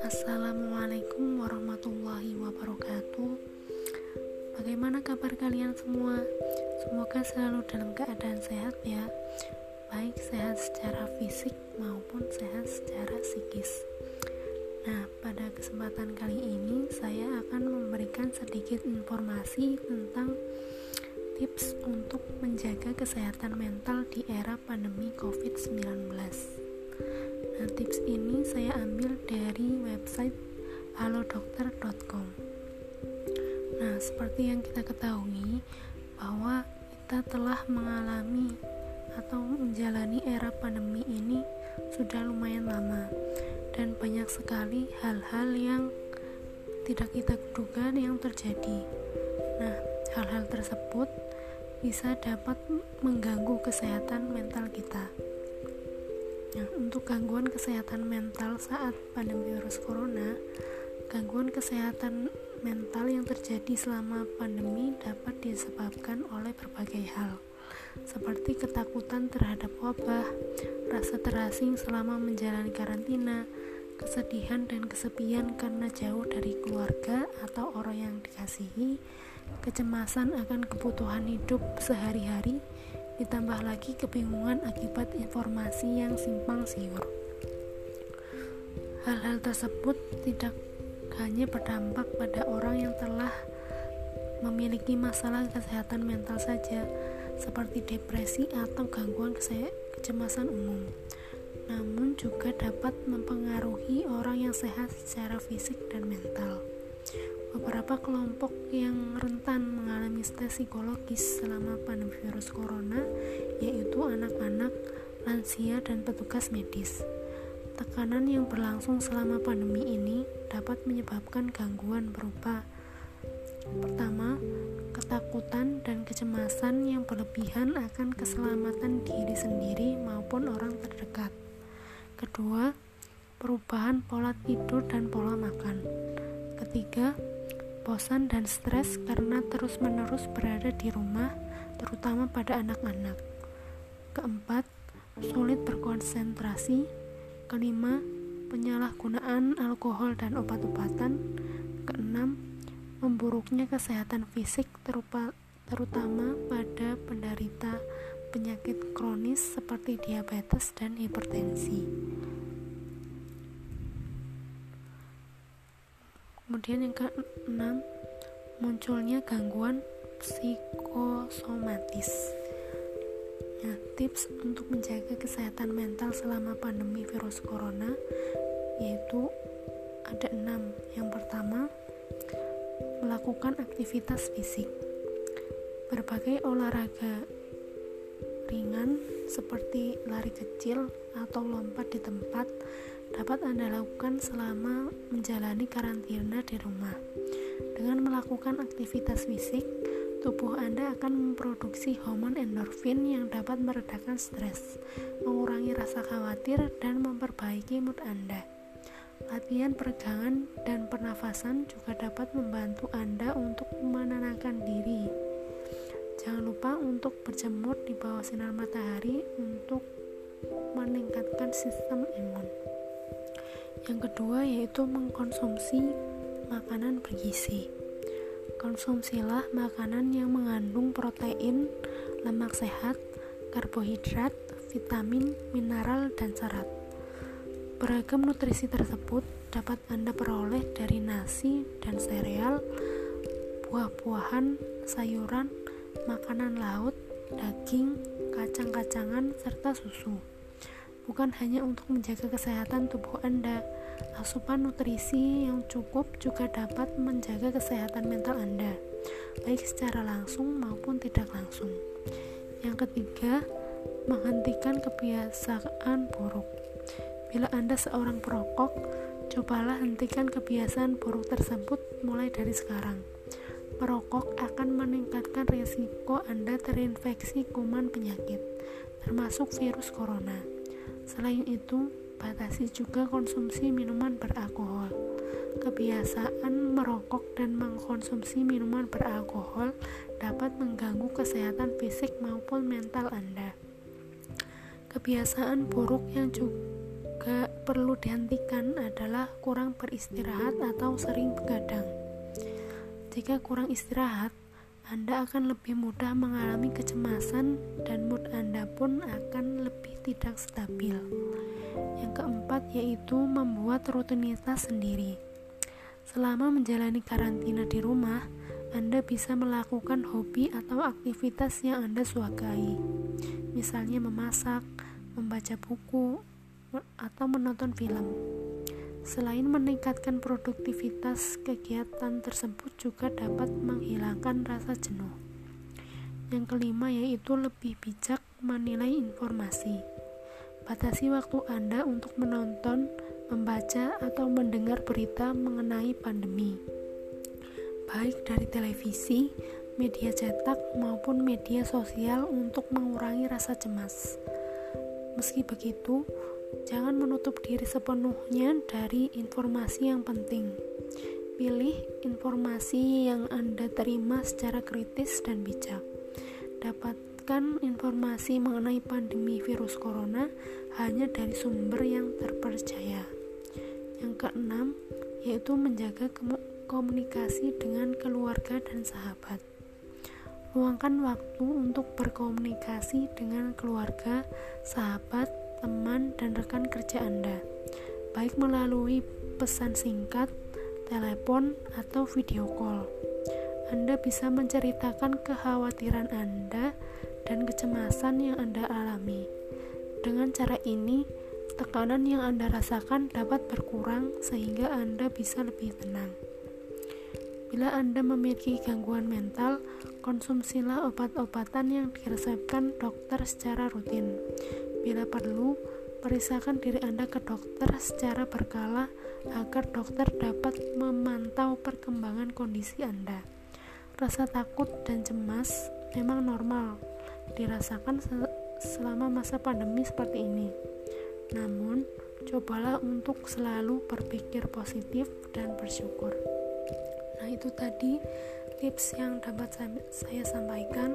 Assalamualaikum warahmatullahi wabarakatuh. Bagaimana kabar kalian semua? Semoga selalu dalam keadaan sehat ya. Baik sehat secara fisik maupun sehat secara psikis. Nah, pada kesempatan kali ini saya akan memberikan sedikit informasi tentang tips untuk menjaga kesehatan mental di era pandemi COVID-19. Nah, tips ini saya ambil dari website halodokter.com. Nah, seperti yang kita ketahui bahwa kita telah mengalami atau menjalani era pandemi ini sudah lumayan lama dan banyak sekali hal-hal yang tidak kita duga yang terjadi. Nah, hal-hal tersebut bisa dapat mengganggu kesehatan mental kita. Nah, untuk gangguan kesehatan mental saat pandemi virus corona, gangguan kesehatan mental yang terjadi selama pandemi dapat disebabkan oleh berbagai hal, seperti ketakutan terhadap wabah, rasa terasing selama menjalani karantina, kesedihan dan kesepian karena jauh dari keluarga atau orang yang dikasihi, kecemasan akan kebutuhan hidup sehari-hari, ditambah lagi kebingungan akibat informasi yang simpang siur. Hal-hal tersebut tidak hanya berdampak pada orang yang telah memiliki masalah kesehatan mental saja, seperti depresi atau gangguan kecemasan umum, namun juga dapat mempengaruhi orang yang sehat secara fisik dan mental. Beberapa kelompok yang rentan mengalami stres psikologis selama pandemi virus corona yaitu anak-anak, lansia, dan petugas medis. Tekanan yang berlangsung selama pandemi ini dapat menyebabkan gangguan berupa Pertama, ketakutan dan kecemasan yang berlebihan akan keselamatan diri sendiri maupun orang terdekat. Kedua, perubahan pola tidur dan pola makan. Ketiga, bosan dan stres karena terus-menerus berada di rumah, terutama pada anak-anak. Keempat, sulit berkonsentrasi. Kelima, penyalahgunaan alkohol dan obat-obatan. Keenam, memburuknya kesehatan fisik terupa, terutama pada penderita penyakit kronis seperti diabetes dan hipertensi. Kemudian yang keenam munculnya gangguan psikosomatis. Nah tips untuk menjaga kesehatan mental selama pandemi virus corona yaitu ada enam. Yang pertama melakukan aktivitas fisik. Berbagai olahraga ringan seperti lari kecil atau lompat di tempat dapat Anda lakukan selama menjalani karantina di rumah. Dengan melakukan aktivitas fisik, tubuh Anda akan memproduksi hormon endorfin yang dapat meredakan stres, mengurangi rasa khawatir, dan memperbaiki mood Anda. Latihan peregangan dan pernafasan juga dapat membantu Anda untuk menenangkan diri. Jangan lupa untuk berjemur di bawah sinar matahari untuk meningkatkan sistem imun. Yang kedua yaitu mengkonsumsi makanan bergizi. Konsumsilah makanan yang mengandung protein, lemak sehat, karbohidrat, vitamin, mineral, dan serat. Beragam nutrisi tersebut dapat Anda peroleh dari nasi dan sereal, buah-buahan, sayuran, makanan laut, daging, kacang-kacangan, serta susu bukan hanya untuk menjaga kesehatan tubuh Anda. Asupan nutrisi yang cukup juga dapat menjaga kesehatan mental Anda, baik secara langsung maupun tidak langsung. Yang ketiga, menghentikan kebiasaan buruk. Bila Anda seorang perokok, cobalah hentikan kebiasaan buruk tersebut mulai dari sekarang. Merokok akan meningkatkan risiko Anda terinfeksi kuman penyakit, termasuk virus corona. Selain itu, batasi juga konsumsi minuman beralkohol. Kebiasaan merokok dan mengkonsumsi minuman beralkohol dapat mengganggu kesehatan fisik maupun mental Anda. Kebiasaan buruk yang juga perlu dihentikan adalah kurang beristirahat atau sering begadang. Jika kurang istirahat, Anda akan lebih mudah mengalami kecemasan dan mood Anda pun akan lebih tidak stabil. Yang keempat yaitu membuat rutinitas sendiri. Selama menjalani karantina di rumah, Anda bisa melakukan hobi atau aktivitas yang Anda sukai. Misalnya memasak, membaca buku, atau menonton film. Selain meningkatkan produktivitas, kegiatan tersebut juga dapat menghilangkan rasa jenuh. Yang kelima yaitu lebih bijak menilai informasi. Batasi waktu Anda untuk menonton membaca atau mendengar berita mengenai pandemi, baik dari televisi, media cetak, maupun media sosial untuk mengurangi rasa cemas. Meski begitu, jangan menutup diri sepenuhnya dari informasi yang penting. Pilih informasi yang Anda terima secara kritis dan bijak. Dapatkan informasi mengenai pandemi virus corona hanya dari sumber yang terpercaya. Yang keenam, yaitu menjaga komunikasi dengan keluarga dan sahabat. Luangkan waktu untuk berkomunikasi dengan keluarga, sahabat, teman, dan rekan kerja Anda, baik melalui pesan singkat, telepon, atau video call. Anda bisa menceritakan kekhawatiran Anda dan kecemasan yang Anda alami. Dengan cara ini, tekanan yang Anda rasakan dapat berkurang sehingga Anda bisa lebih tenang. Bila Anda memiliki gangguan mental, konsumsilah obat-obatan yang diresepkan dokter secara rutin. Bila perlu, periksakan diri Anda ke dokter secara berkala agar dokter dapat memantau perkembangan kondisi Anda. Rasa takut dan cemas memang normal dirasakan selama masa pandemi seperti ini. Namun, cobalah untuk selalu berpikir positif dan bersyukur. Nah, itu tadi tips yang dapat saya sampaikan.